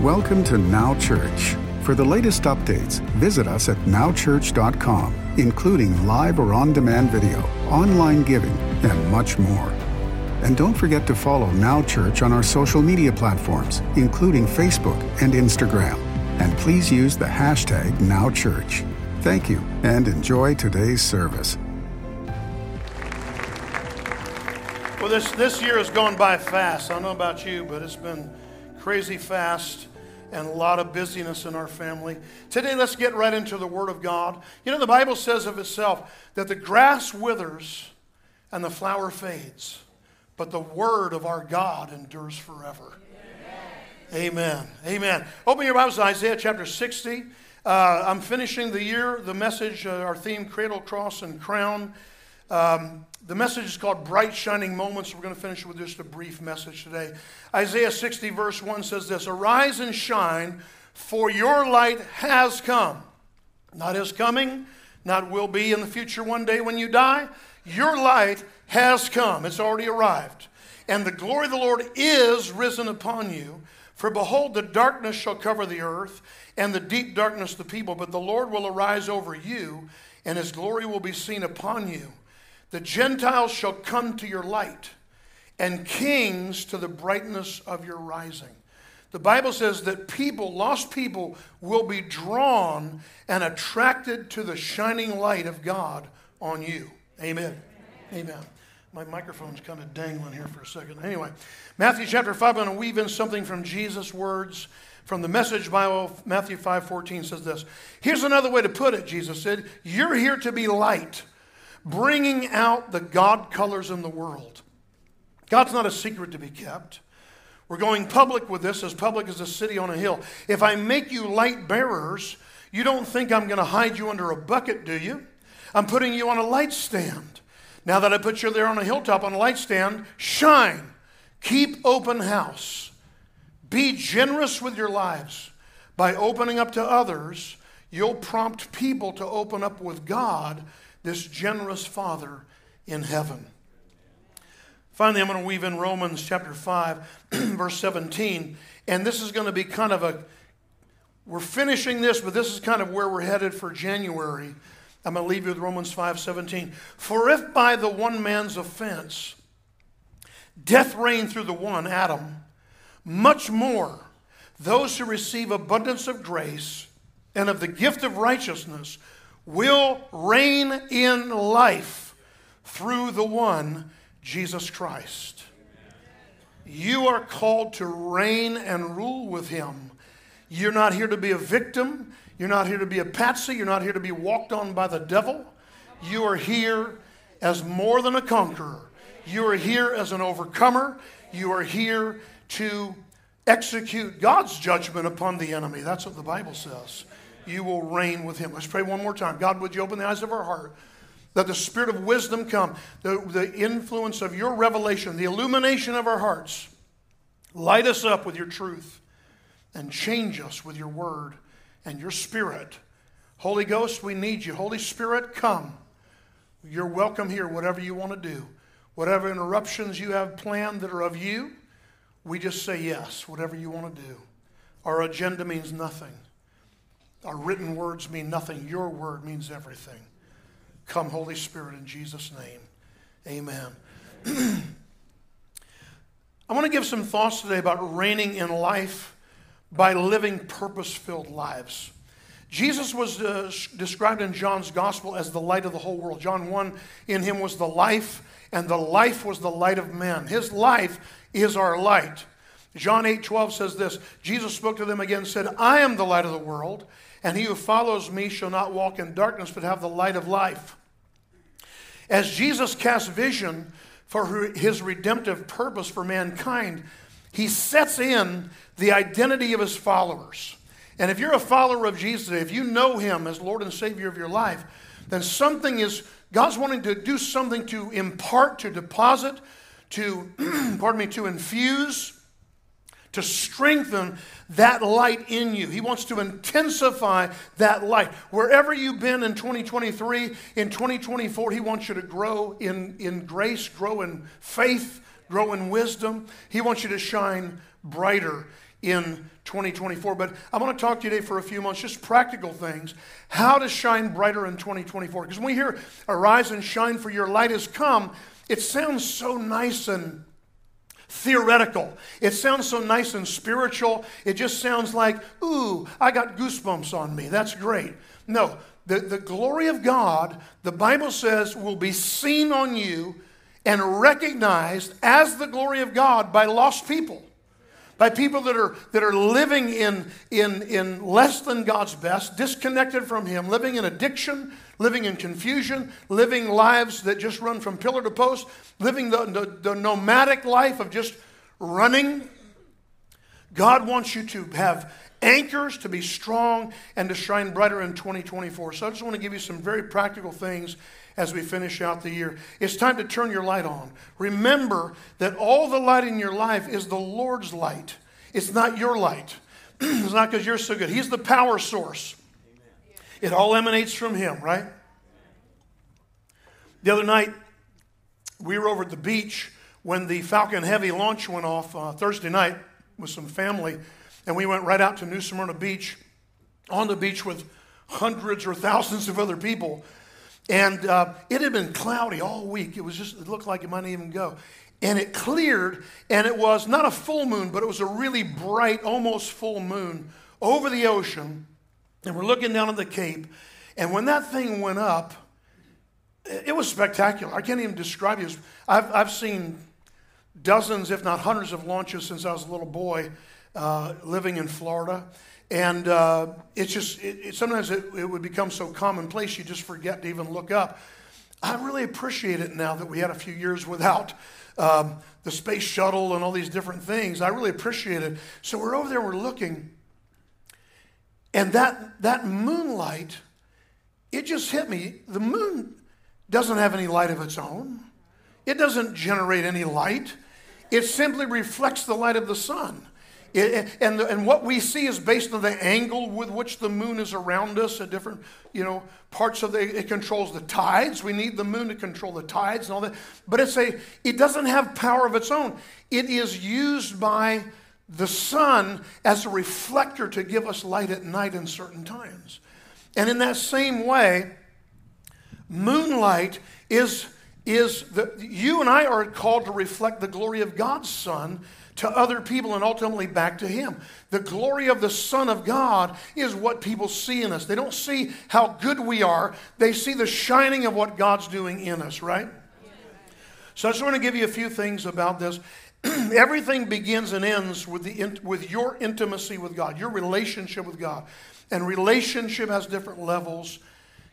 Welcome to Now Church. For the latest updates, visit us at nowchurch.com, including live or on demand video, online giving, and much more. And don't forget to follow Now Church on our social media platforms, including Facebook and Instagram. And please use the hashtag NowChurch. Thank you and enjoy today's service. Well, this, this year has gone by fast. I don't know about you, but it's been crazy fast and a lot of busyness in our family. Today, let's get right into the Word of God. You know, the Bible says of itself that the grass withers and the flower fades, but the Word of our God endures forever. Amen. Amen. Open your Bibles to Isaiah chapter 60. Uh, I'm finishing the year, the message, uh, our theme, Cradle, Cross, and Crown. Um, the message is called Bright Shining Moments. We're going to finish with just a brief message today. Isaiah 60, verse 1 says this Arise and shine, for your light has come. Not is coming, not will be in the future one day when you die. Your light has come, it's already arrived. And the glory of the Lord is risen upon you. For behold, the darkness shall cover the earth, and the deep darkness the people. But the Lord will arise over you, and his glory will be seen upon you. The Gentiles shall come to your light, and kings to the brightness of your rising. The Bible says that people, lost people, will be drawn and attracted to the shining light of God on you. Amen. Amen. My microphone's kind of dangling here for a second. Anyway, Matthew chapter 5, I'm going to weave in something from Jesus' words from the Message Bible. Matthew 5:14 says this. Here's another way to put it, Jesus said, You're here to be light bringing out the God colors in the world. God's not a secret to be kept. We're going public with this, as public as a city on a hill. If I make you light bearers, you don't think I'm going to hide you under a bucket, do you? I'm putting you on a light stand. Now that I put you there on a hilltop on a light stand, shine. Keep open house. Be generous with your lives. By opening up to others, you'll prompt people to open up with God this generous Father in heaven. Finally, I'm going to weave in Romans chapter 5, verse 17. And this is going to be kind of a, we're finishing this, but this is kind of where we're headed for January. I'm going to leave you with Romans 5 17. For if by the one man's offense death reigned through the one, Adam, much more those who receive abundance of grace and of the gift of righteousness will reign in life through the one, Jesus Christ. You are called to reign and rule with him. You're not here to be a victim. You're not here to be a patsy. You're not here to be walked on by the devil. You are here as more than a conqueror. You are here as an overcomer. You are here to execute God's judgment upon the enemy. That's what the Bible says you will reign with him. Let's pray one more time. God, would you open the eyes of our heart? That the spirit of wisdom come, the, the influence of your revelation, the illumination of our hearts. Light us up with your truth and change us with your word and your spirit. Holy Ghost, we need you. Holy Spirit, come. You're welcome here, whatever you want to do. Whatever interruptions you have planned that are of you, we just say yes, whatever you want to do. Our agenda means nothing. Our written words mean nothing. Your word means everything. Come, Holy Spirit, in Jesus' name. Amen. I want to give some thoughts today about reigning in life by living purpose filled lives. Jesus was uh, described in John's gospel as the light of the whole world. John 1 in him was the life, and the life was the light of men. His life is our light. John 8 12 says this Jesus spoke to them again said, I am the light of the world. And he who follows me shall not walk in darkness, but have the light of life. As Jesus casts vision for his redemptive purpose for mankind, he sets in the identity of his followers. And if you're a follower of Jesus, if you know him as Lord and Savior of your life, then something is, God's wanting to do something to impart, to deposit, to, pardon me, to infuse to strengthen that light in you. He wants to intensify that light. Wherever you've been in 2023, in 2024, He wants you to grow in, in grace, grow in faith, grow in wisdom. He wants you to shine brighter in 2024. But I want to talk to you today for a few months, just practical things, how to shine brighter in 2024. Because when we hear arise and shine for your light has come, it sounds so nice and theoretical. It sounds so nice and spiritual. It just sounds like, ooh, I got goosebumps on me. That's great. No, the, the glory of God, the Bible says, will be seen on you and recognized as the glory of God by lost people by people that are, that are living in, in, in less than God's best, disconnected from Him, living in addiction, living in confusion, living lives that just run from pillar to post, living the, the, the nomadic life of just running. God wants you to have anchors to be strong and to shine brighter in 2024. So I just want to give you some very practical things as we finish out the year. It's time to turn your light on. Remember that all the light in your life is the Lord's light, it's not your light. it's not because you're so good. He's the power source. It all emanates from Him, right? The other night, we were over at the beach when the Falcon Heavy launch went off uh, Thursday night with some family, and we went right out to New Smyrna Beach on the beach with hundreds or thousands of other people. And uh, it had been cloudy all week. It was just, it looked like it might even go. And it cleared, and it was not a full moon, but it was a really bright, almost full moon over the ocean. And we're looking down at the Cape. And when that thing went up, it was spectacular. I can't even describe it. I've, I've seen dozens, if not hundreds, of launches since I was a little boy uh, living in Florida. And uh, it's just, it, it, sometimes it, it would become so commonplace you just forget to even look up. I really appreciate it now that we had a few years without um, the space shuttle and all these different things. I really appreciate it. So we're over there, we're looking, and that, that moonlight, it just hit me. The moon doesn't have any light of its own, it doesn't generate any light, it simply reflects the light of the sun. It, and, and what we see is based on the angle with which the moon is around us at different, you know, parts of the, it controls the tides. We need the moon to control the tides and all that. But it's a, it doesn't have power of its own. It is used by the sun as a reflector to give us light at night in certain times. And in that same way, moonlight is, is the, you and I are called to reflect the glory of God's sun to other people and ultimately back to Him. The glory of the Son of God is what people see in us. They don't see how good we are, they see the shining of what God's doing in us, right? So I just want to give you a few things about this. Everything begins and ends with, the, with your intimacy with God, your relationship with God. And relationship has different levels.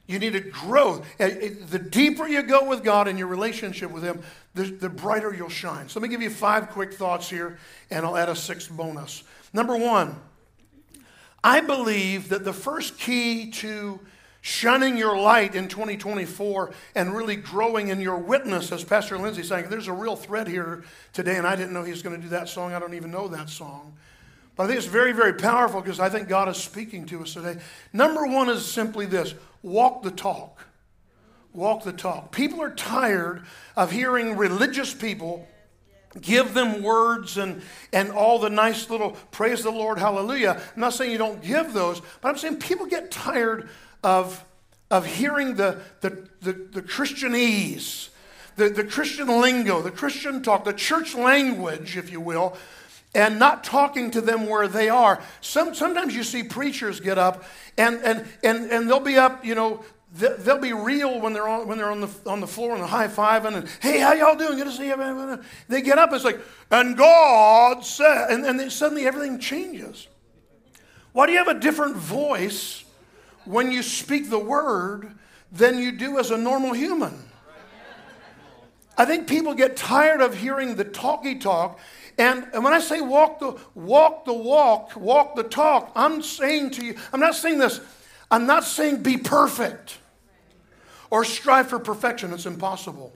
You need to grow. Eh, eh, the deeper you go with God in your relationship with Him, the, the brighter you'll shine. So let me give you five quick thoughts here, and I'll add a sixth bonus. Number one, I believe that the first key to shining your light in 2024 and really growing in your witness, as Pastor Lindsay saying, there's a real thread here today, and I didn't know he was going to do that song. I don't even know that song. But I think it's very, very powerful because I think God is speaking to us today. Number one is simply this walk the talk. Walk the talk. People are tired of hearing religious people give them words and, and all the nice little praise the Lord, hallelujah. I'm not saying you don't give those, but I'm saying people get tired of, of hearing the, the, the, the Christianese, the, the Christian lingo, the Christian talk, the church language, if you will, and not talking to them where they are. Some, sometimes you see preachers get up and, and, and, and they'll be up, you know, they'll be real when they're on, when they're on the, on the floor and the high fiving and, hey, how y'all doing? Good to see you. They get up, it's like, and God said, and, and then suddenly everything changes. Why do you have a different voice when you speak the word than you do as a normal human? I think people get tired of hearing the talky talk and, and when I say walk the walk the walk, walk the talk, I'm saying to you, I'm not saying this, I'm not saying be perfect or strive for perfection. It's impossible.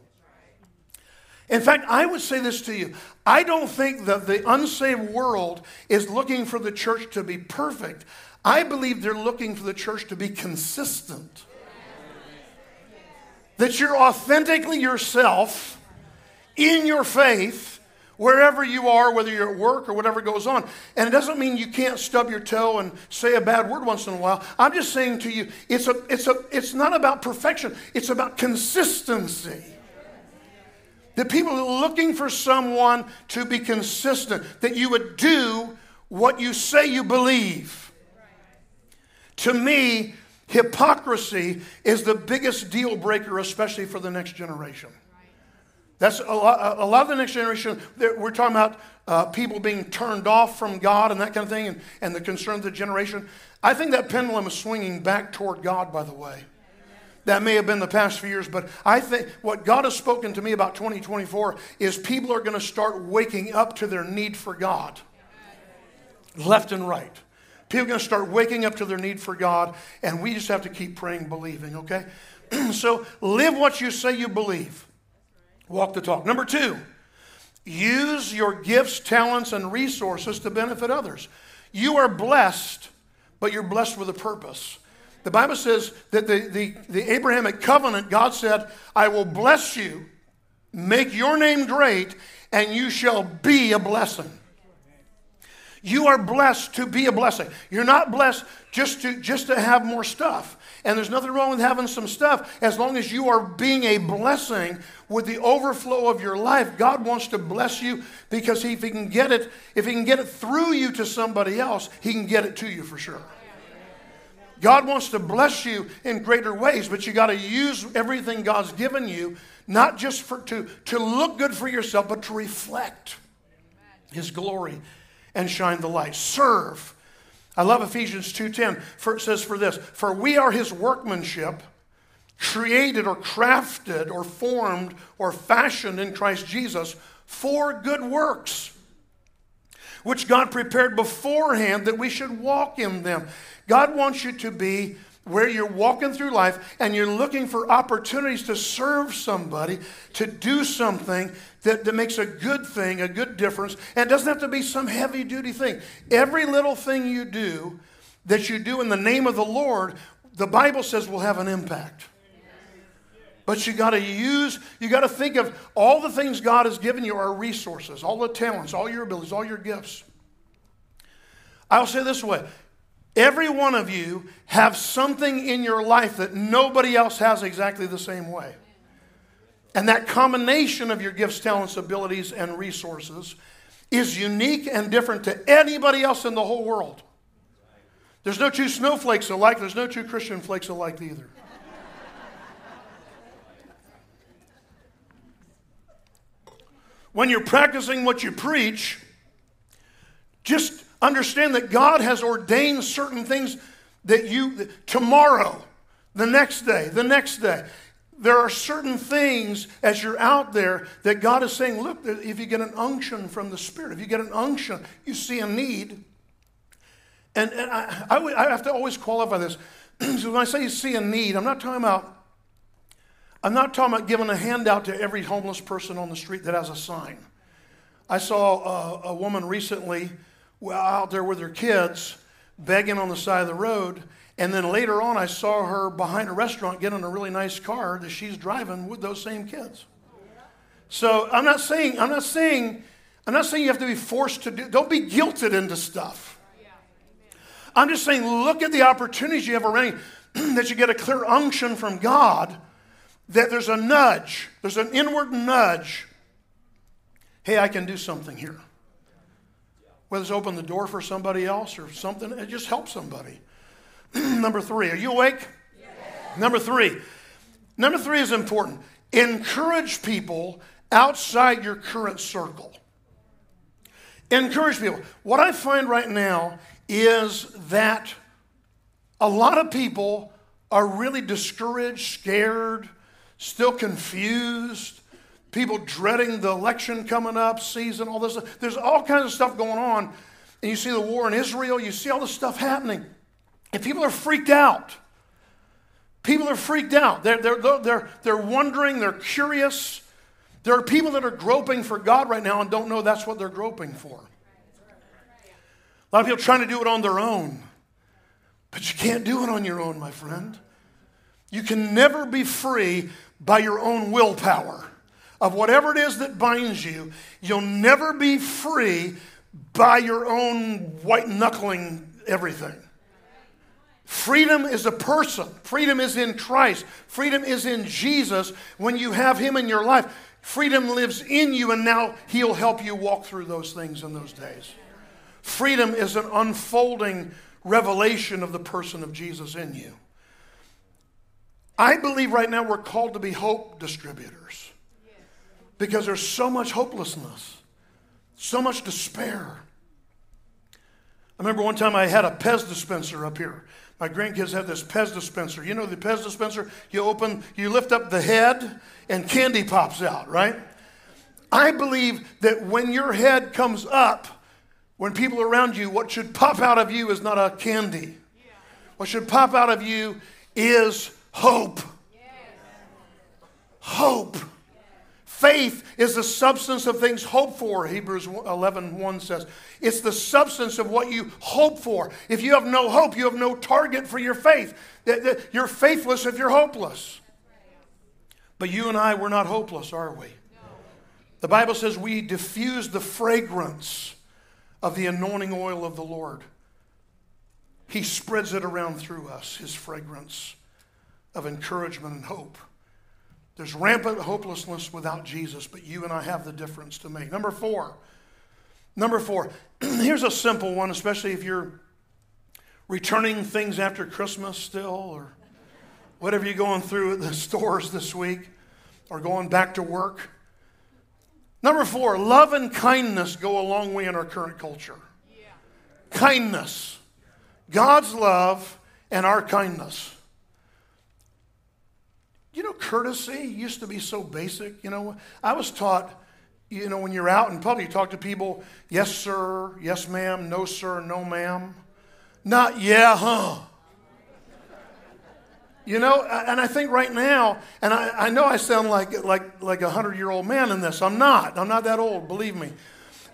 In fact, I would say this to you. I don't think that the unsaved world is looking for the church to be perfect. I believe they're looking for the church to be consistent. That you're authentically yourself in your faith wherever you are, whether you're at work or whatever goes on. And it doesn't mean you can't stub your toe and say a bad word once in a while. I'm just saying to you, it's, a, it's, a, it's not about perfection, it's about consistency. That people are looking for someone to be consistent, that you would do what you say you believe. To me, hypocrisy is the biggest deal breaker, especially for the next generation. That's a lot, a lot of the next generation, we're talking about uh, people being turned off from God and that kind of thing, and, and the concern of the generation. I think that pendulum is swinging back toward God, by the way. That may have been the past few years, but I think what God has spoken to me about 2024 is people are going to start waking up to their need for God, left and right. People are going to start waking up to their need for God, and we just have to keep praying, believing, okay? so live what you say you believe. Walk the talk. Number two, use your gifts, talents, and resources to benefit others. You are blessed, but you're blessed with a purpose. The Bible says that the, the, the Abrahamic covenant, God said, I will bless you, make your name great, and you shall be a blessing. You are blessed to be a blessing. You're not blessed just to, just to have more stuff. And there's nothing wrong with having some stuff as long as you are being a blessing with the overflow of your life. God wants to bless you because if he can get it, if he can get it through you to somebody else, he can get it to you for sure. God wants to bless you in greater ways, but you got to use everything God's given you, not just for to, to look good for yourself, but to reflect his glory and shine the light. Serve. I love Ephesians 2:10. For it says for this, for we are his workmanship, created or crafted or formed or fashioned in Christ Jesus for good works, which God prepared beforehand that we should walk in them. God wants you to be where you're walking through life and you're looking for opportunities to serve somebody, to do something that, that makes a good thing, a good difference. And it doesn't have to be some heavy duty thing. Every little thing you do that you do in the name of the Lord, the Bible says will have an impact. But you got to use, you got to think of all the things God has given you are resources, all the talents, all your abilities, all your gifts. I'll say this way Every one of you have something in your life that nobody else has exactly the same way. And that combination of your gifts, talents, abilities, and resources is unique and different to anybody else in the whole world. There's no two snowflakes alike, there's no two Christian flakes alike either. when you're practicing what you preach, just Understand that God has ordained certain things that you, tomorrow, the next day, the next day. There are certain things as you're out there that God is saying, look, if you get an unction from the Spirit, if you get an unction, you see a need. And, and I, I, I have to always qualify this. so when I say you see a need, I'm not talking about I'm not talking about giving a handout to every homeless person on the street that has a sign. I saw a, a woman recently out there with her kids begging on the side of the road. And then later on, I saw her behind a restaurant getting a really nice car that she's driving with those same kids. So I'm not saying, I'm not saying, I'm not saying you have to be forced to do, don't be guilted into stuff. I'm just saying, look at the opportunities you have around you, that you get a clear unction from God, that there's a nudge, there's an inward nudge. Hey, I can do something here whether it's open the door for somebody else or something, it just helps somebody. Number three, are you awake? Yes. Number three. Number three is important. Encourage people outside your current circle. Encourage people. What I find right now is that a lot of people are really discouraged, scared, still confused, people dreading the election coming up, season, all this. There's all kinds of stuff going on. And you see the war in Israel, you see all this stuff happening. And people are freaked out. People are freaked out. They're, they're, they're, they're wondering, they're curious. There are people that are groping for God right now and don't know that's what they're groping for. A lot of people trying to do it on their own. But you can't do it on your own, my friend. You can never be free by your own willpower. Of whatever it is that binds you, you'll never be free by your own white knuckling everything. Freedom is a person. Freedom is in Christ. Freedom is in Jesus. When you have Him in your life, freedom lives in you, and now He'll help you walk through those things in those days. Freedom is an unfolding revelation of the person of Jesus in you. I believe right now we're called to be hope distributors because there's so much hopelessness, so much despair. I remember one time I had a Pez dispenser up here. My grandkids have this Pez dispenser. You know the Pez dispenser? You open, you lift up the head, and candy pops out, right? I believe that when your head comes up, when people around you, what should pop out of you is not a candy. What should pop out of you is hope. Hope. Faith is the substance of things hoped for, Hebrews 11 1 says. It's the substance of what you hope for. If you have no hope, you have no target for your faith. You're faithless if you're hopeless. But you and I, we're not hopeless, are we? The Bible says we diffuse the fragrance of the anointing oil of the Lord. He spreads it around through us, his fragrance of encouragement and hope. There's rampant hopelessness without Jesus, but you and I have the difference to make. Number four. Number four. Here's a simple one, especially if you're returning things after Christmas still, or whatever you're going through at the stores this week, or going back to work. Number four, love and kindness go a long way in our current culture. Yeah. Kindness. God's love and our kindness. You know, courtesy used to be so basic. You know, I was taught, you know, when you're out in public, you talk to people, yes, sir, yes, ma'am, no, sir, no, ma'am. Not, yeah, huh. You know, and I think right now, and I, I know I sound like, like, like a hundred year old man in this. I'm not. I'm not that old, believe me.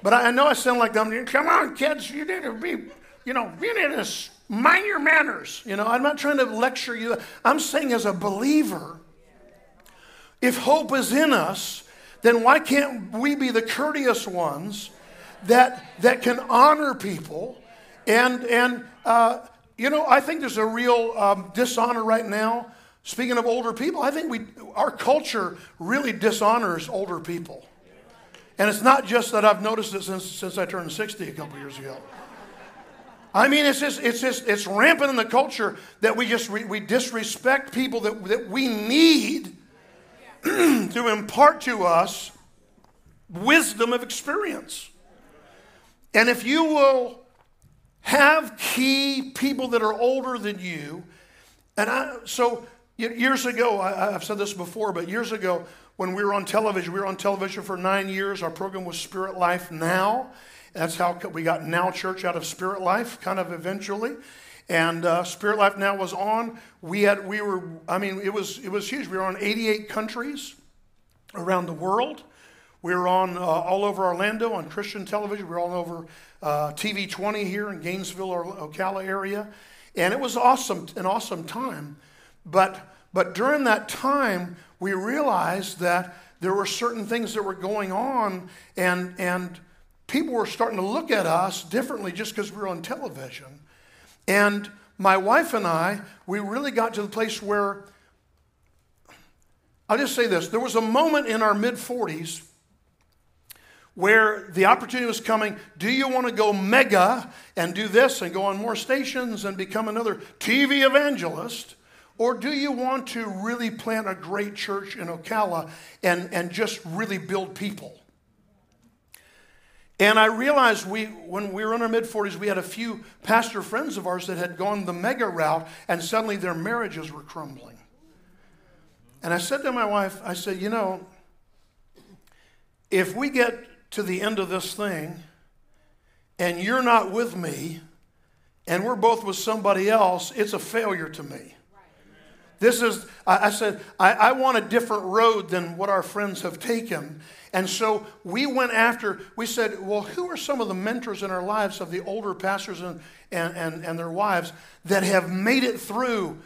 But I, I know I sound like I'm, come on, kids, you need to be, you know, you need to mind your manners. You know, I'm not trying to lecture you. I'm saying as a believer, if hope is in us, then why can't we be the courteous ones that, that can honor people and, and, uh, you know, I think there's a real um, dishonor right now. Speaking of older people, I think we, our culture really dishonors older people. And it's not just that I've noticed it since, since I turned 60 a couple years ago. I mean, it's just, it's just, it's rampant in the culture that we just, we, we disrespect people that, that we need to impart to us wisdom of experience. And if you will have key people that are older than you. And I, so years ago, I, have said this before, but years ago, when we were on television, we were on television for nine years. Our program was Spirit Life Now. That's how we got Now Church out of Spirit Life, kind of eventually. And uh, Spirit Life Now was on. We had, we were, I mean, it was, it was huge. We were on 88 countries around the world. We were on uh, all over Orlando on Christian television. We were all over uh, TV 20 here in Gainesville or Ocala area. And it was awesome, an awesome time. But, but during that time, we realized that there were certain things that were going on, and, and people were starting to look at us differently just because we were on television. And my wife and I, we really got to the place where, I'll just say this there was a moment in our mid 40s where the opportunity was coming. Do you want to go mega and do this and go on more stations and become another TV evangelist? Or do you want to really plant a great church in Ocala and, and just really build people? And I realized we, when we were in our mid 40s, we had a few pastor friends of ours that had gone the mega route, and suddenly their marriages were crumbling. And I said to my wife, I said, you know, if we get to the end of this thing and you're not with me and we're both with somebody else, it's a failure to me. This is, I, said, I, I, want a different road than what our friends have taken. And so we went after, we said, well, who are some of the mentors in our lives of the older pastors and, and, and, and their wives that have made it through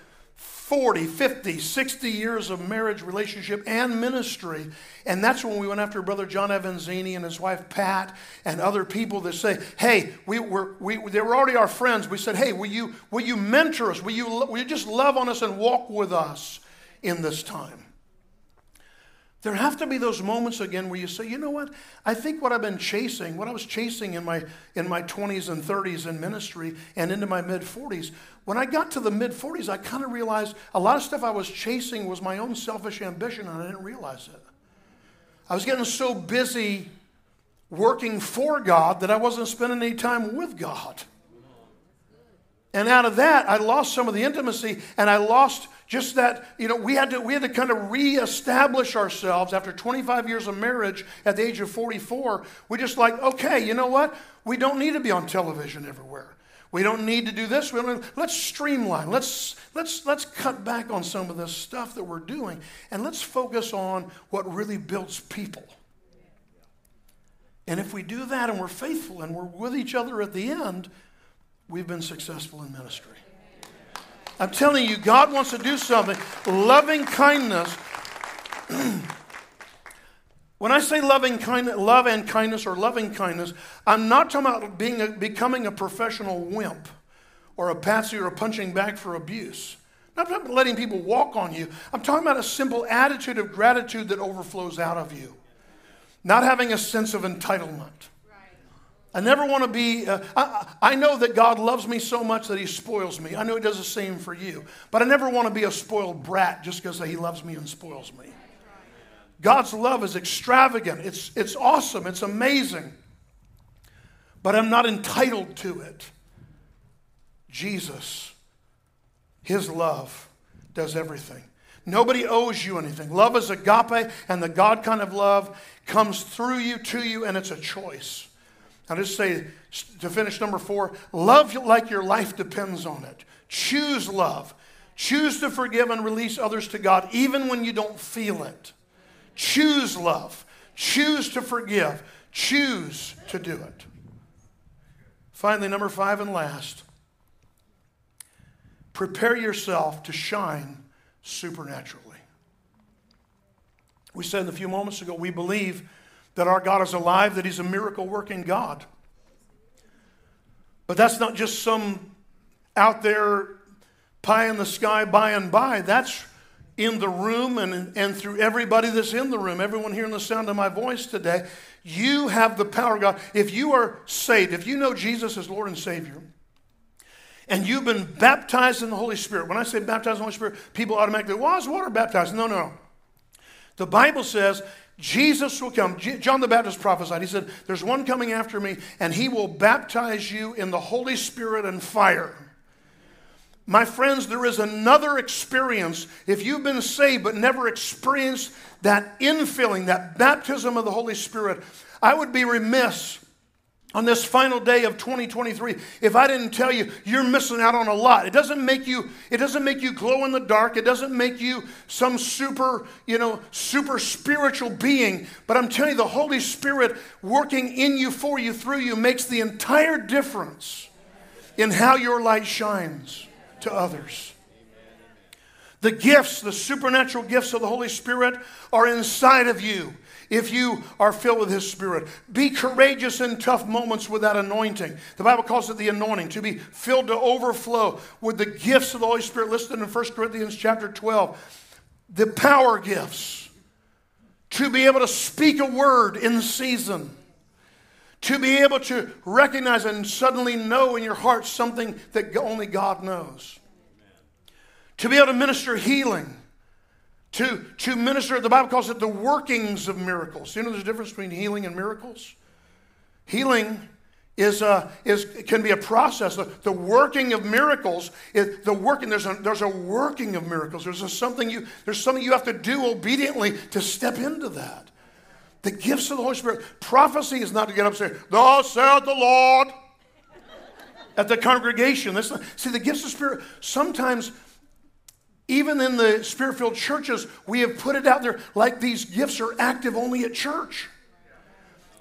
40, 50, 60 years of marriage, relationship, and ministry. And that's when we went after Brother John Avanzini and his wife Pat and other people that say, hey, we were, we, they were already our friends. We said, hey, will you, will you mentor us? Will you, will you just love on us and walk with us in this time? There have to be those moments again where you say, you know what? I think what I've been chasing, what I was chasing in my, in my 20s and 30s in ministry and into my mid 40s, when I got to the mid 40s, I kind of realized a lot of stuff I was chasing was my own selfish ambition, and I didn't realize it. I was getting so busy working for God that I wasn't spending any time with God. And out of that, I lost some of the intimacy and I lost just that, you know, we had to, we had to kind of reestablish ourselves after 25 years of marriage at the age of 44. We just like, okay, you know what? We don't need to be on television everywhere. We don't need to do this. We don't, let's streamline. Let's, let's, let's cut back on some of this stuff that we're doing and let's focus on what really builds people. And if we do that and we're faithful and we're with each other at the end, we've been successful in ministry. I'm telling you, God wants to do something. Loving kindness. when I say loving kindness, love and kindness or loving kindness, I'm not talking about being a, becoming a professional wimp or a patsy or a punching bag for abuse. I'm not about letting people walk on you. I'm talking about a simple attitude of gratitude that overflows out of you. Not having a sense of entitlement. I never want to be, uh, I, I, know that God loves me so much that He spoils me. I know He does the same for you. But I never want to be a spoiled brat just because He loves me and spoils me. God's love is extravagant, it's, it's awesome, it's amazing. But I'm not entitled to it. Jesus, His love, does everything. Nobody owes you anything. Love is agape, and the God kind of love comes through you, to you, and it's a choice. I'll just say to finish number four love like your life depends on it. Choose love. Choose to forgive and release others to God even when you don't feel it. Choose love. Choose to forgive. Choose to do it. Finally, number five and last prepare yourself to shine supernaturally. We said a few moments ago, we believe that our God is alive, that He's a miracle working God. But that's not just some out there pie in the sky by and by. That's in the room and, and through everybody that's in the room, everyone hearing the sound of my voice today. You have the power of God. If you are saved, if you know Jesus as Lord and Savior, and you've been baptized in the Holy Spirit, when I say baptized in the Holy Spirit, people automatically, well, is water baptized? No, no. The Bible says Jesus will come. John the Baptist prophesied. He said, There's one coming after me, and he will baptize you in the Holy Spirit and fire. My friends, there is another experience. If you've been saved but never experienced that infilling, that baptism of the Holy Spirit, I would be remiss on this final day of 2023 if i didn't tell you you're missing out on a lot. It doesn't make you it doesn't make you glow in the dark. It doesn't make you some super you know super spiritual being. But i'm telling you the holy spirit working in you for you through you makes the entire difference in how your light shines to others. The gifts the supernatural gifts of the holy spirit are inside of you if you are filled with His Spirit. Be courageous in tough moments with that anointing. The Bible calls it the anointing, to be filled to overflow with the gifts of the Holy Spirit listed in 1 Corinthians chapter 12. The power gifts. To be able to speak a word in season to be able to recognize and suddenly know in your heart something that only God knows. To be able to minister healing to, to minister, the Bible calls it the workings of miracles. You know there's a difference between healing and miracles? Healing is, a, is can be a process. The, the working of miracles, is the working, there's a, there's a working of miracles. There's a something you, there's something you have to do obediently to step into that. The gifts of the Holy Spirit. Prophecy is not to get up and say, Thus saith the Lord at the congregation. See, the gifts of Spirit, sometimes even in the spirit filled churches, we have put it out there like these gifts are active only at church.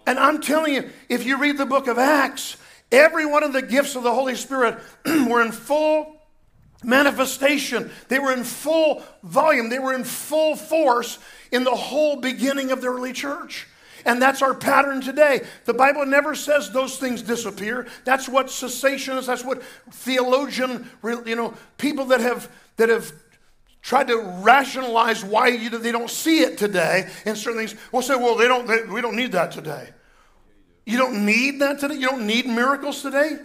And I'm telling you, if you read the book of Acts, every one of the gifts of the Holy Spirit were in full manifestation. They were in full volume, they were in full force in the whole beginning of the early church. And that's our pattern today. The Bible never says those things disappear. That's what cessationists, that's what theologian, you know, people that have that have tried to rationalize why you, they don't see it today in certain things We'll say, well, they don't, they, we don't need that today. You don't need that today? You don't need miracles today?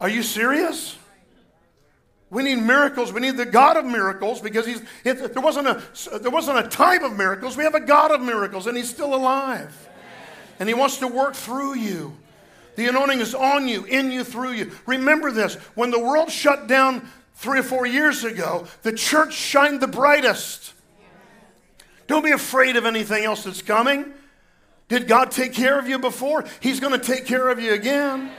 Are you serious? We need miracles. We need the God of miracles because he's, there, wasn't a, there wasn't a time of miracles. We have a God of miracles and he's still alive. And he wants to work through you. The anointing is on you, in you, through you. Remember this when the world shut down three or four years ago, the church shined the brightest. Don't be afraid of anything else that's coming. Did God take care of you before? He's going to take care of you again.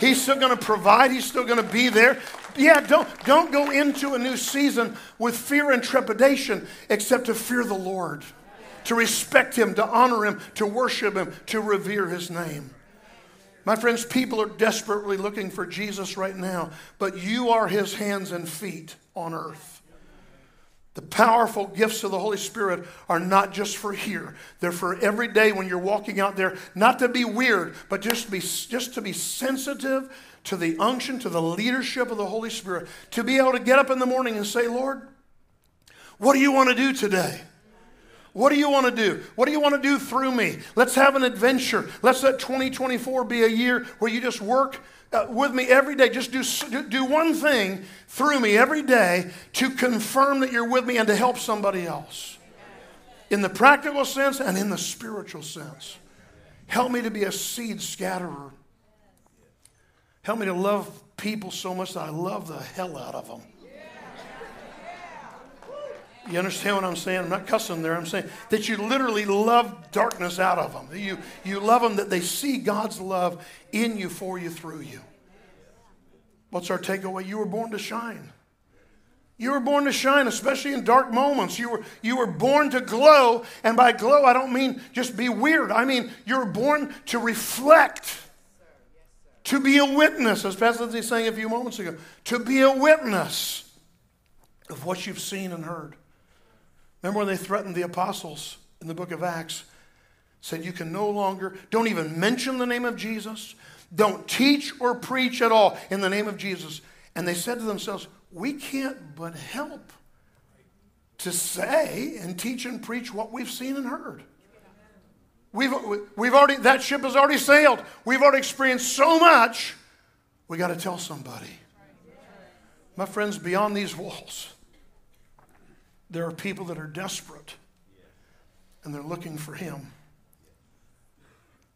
He's still going to provide. He's still going to be there. Yeah, don't, don't go into a new season with fear and trepidation, except to fear the Lord, to respect Him, to honor Him, to worship Him, to revere His name. My friends, people are desperately looking for Jesus right now, but you are His hands and feet on earth. The powerful gifts of the Holy Spirit are not just for here. They're for every day when you're walking out there, not to be weird, but just to be, just to be sensitive to the unction, to the leadership of the Holy Spirit, to be able to get up in the morning and say, Lord, what do you want to do today? What do you want to do? What do you want to do through me? Let's have an adventure. Let's let 2024 be a year where you just work uh, with me every day. Just do, do one thing through me every day to confirm that you're with me and to help somebody else. In the practical sense and in the spiritual sense. Help me to be a seed scatterer. Help me to love people so much that I love the hell out of them. You understand what I'm saying? I'm not cussing there. I'm saying that you literally love darkness out of them. You, you love them that they see God's love in you, for you, through you. What's our takeaway? You were born to shine. You were born to shine, especially in dark moments. You were, you were born to glow. And by glow, I don't mean just be weird. I mean, you were born to reflect, to be a witness, as Pastor Lindsay saying a few moments ago, to be a witness of what you've seen and heard. Remember when they threatened the apostles in the book of Acts? Said, You can no longer, don't even mention the name of Jesus. Don't teach or preach at all in the name of Jesus. And they said to themselves, We can't but help to say and teach and preach what we've seen and heard. We've, we've already, that ship has already sailed. We've already experienced so much. We got to tell somebody. My friends, beyond these walls, there are people that are desperate and they're looking for Him.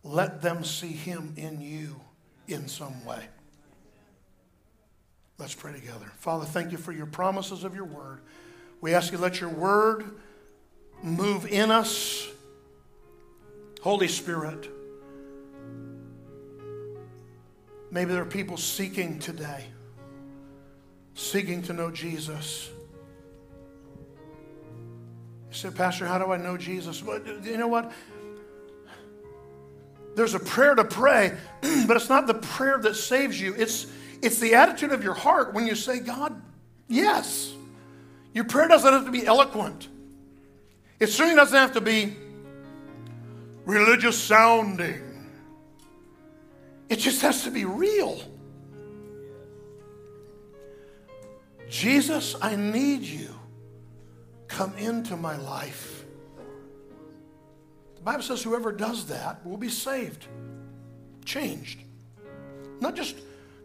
Let them see Him in you in some way. Let's pray together. Father, thank you for your promises of your word. We ask you, let your word move in us. Holy Spirit, maybe there are people seeking today, seeking to know Jesus. Pastor, how do I know Jesus? Well, you know what? There's a prayer to pray, but it's not the prayer that saves you. It's, it's the attitude of your heart when you say, God, yes. Your prayer doesn't have to be eloquent, it certainly doesn't have to be religious sounding. It just has to be real. Jesus, I need you come into my life. The Bible says whoever does that will be saved, changed. Not just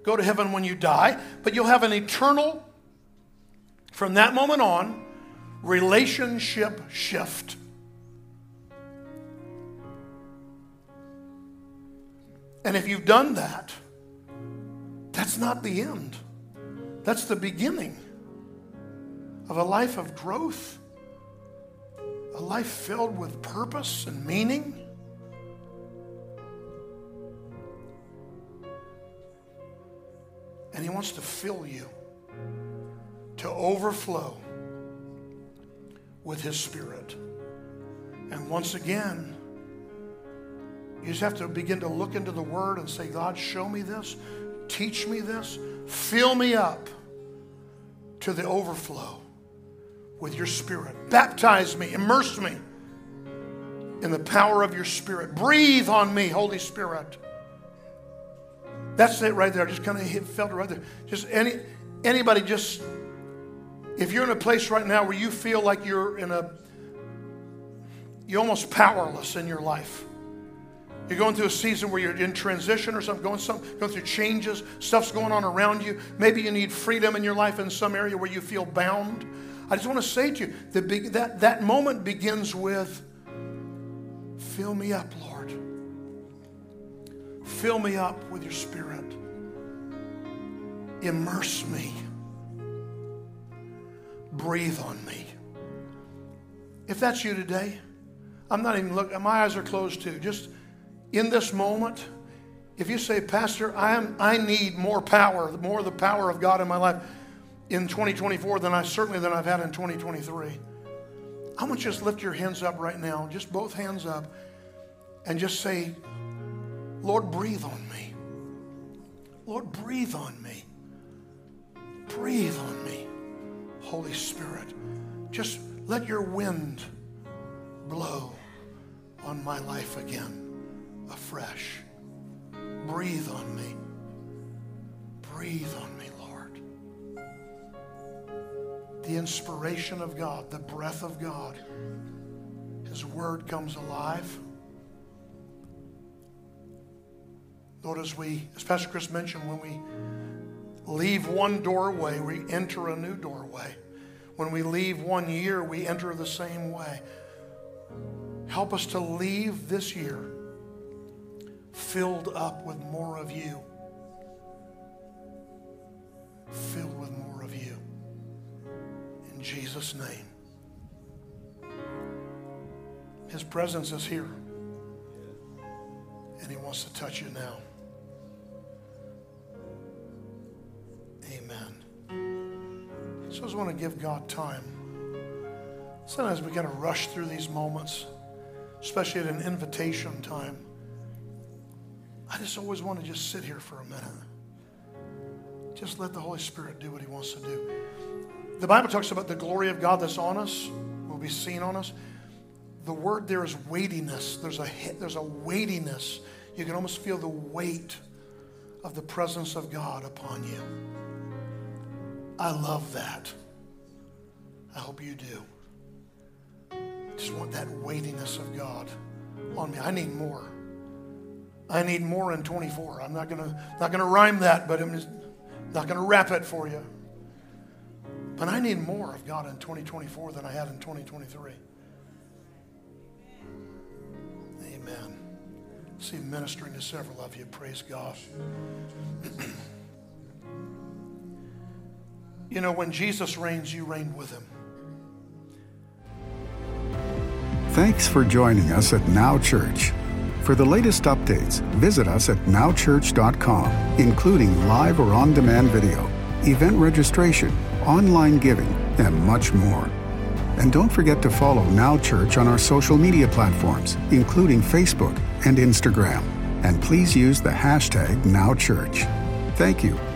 go to heaven when you die, but you'll have an eternal, from that moment on, relationship shift. And if you've done that, that's not the end. That's the beginning of a life of growth, a life filled with purpose and meaning. And He wants to fill you to overflow with His Spirit. And once again, you just have to begin to look into the Word and say, God, show me this, teach me this, fill me up to the overflow with your spirit. Baptize me, immerse me in the power of your spirit. Breathe on me, Holy Spirit. That's it right there. I just kind of felt it right there. Just any anybody just if you're in a place right now where you feel like you're in a you're almost powerless in your life. You're going through a season where you're in transition or something, going, some, going through changes, stuff's going on around you. Maybe you need freedom in your life in some area where you feel bound. I just want to say to you that that, that moment begins with fill me up, Lord. Fill me up with your spirit. Immerse me. Breathe on me. If that's you today, I'm not even looking, my eyes are closed too. Just in this moment, if you say, Pastor, I, am, I need more power, more of the power of God in my life in 2024 than I certainly than I've had in 2023. I want you to just lift your hands up right now, just both hands up, and just say, Lord, breathe on me. Lord, breathe on me. Breathe on me, Holy Spirit. Just let your wind blow on my life again afresh. Breathe on me. Breathe on me, The inspiration of God, the breath of God, His word comes alive. Lord, as we, as Pastor Chris mentioned, when we leave one doorway, we enter a new doorway. When we leave one year, we enter the same way. Help us to leave this year filled up with more of you. Filled with. In Jesus' name. His presence is here. And He wants to touch you now. Amen. So I just want to give God time. Sometimes we got to rush through these moments especially at an invitation time. I just always want to just sit here for a minute. Just let the Holy Spirit do what He wants to do. The Bible talks about the glory of God that's on us, will be seen on us. The word there is weightiness. There's a, there's a weightiness. You can almost feel the weight of the presence of God upon you. I love that. I hope you do I just want that weightiness of God on me. I need more. I need more in 24. I'm not gonna not gonna rhyme that, but I'm not gonna rap it for you. But I need more of God in 2024 than I had in 2023. Amen. See ministering to several of you. Praise God. you know, when Jesus reigns, you reign with him. Thanks for joining us at Now Church. For the latest updates, visit us at nowchurch.com, including live or on demand video, event registration, online giving, and much more. And don't forget to follow Now Church on our social media platforms, including Facebook and Instagram. And please use the hashtag NowChurch. Thank you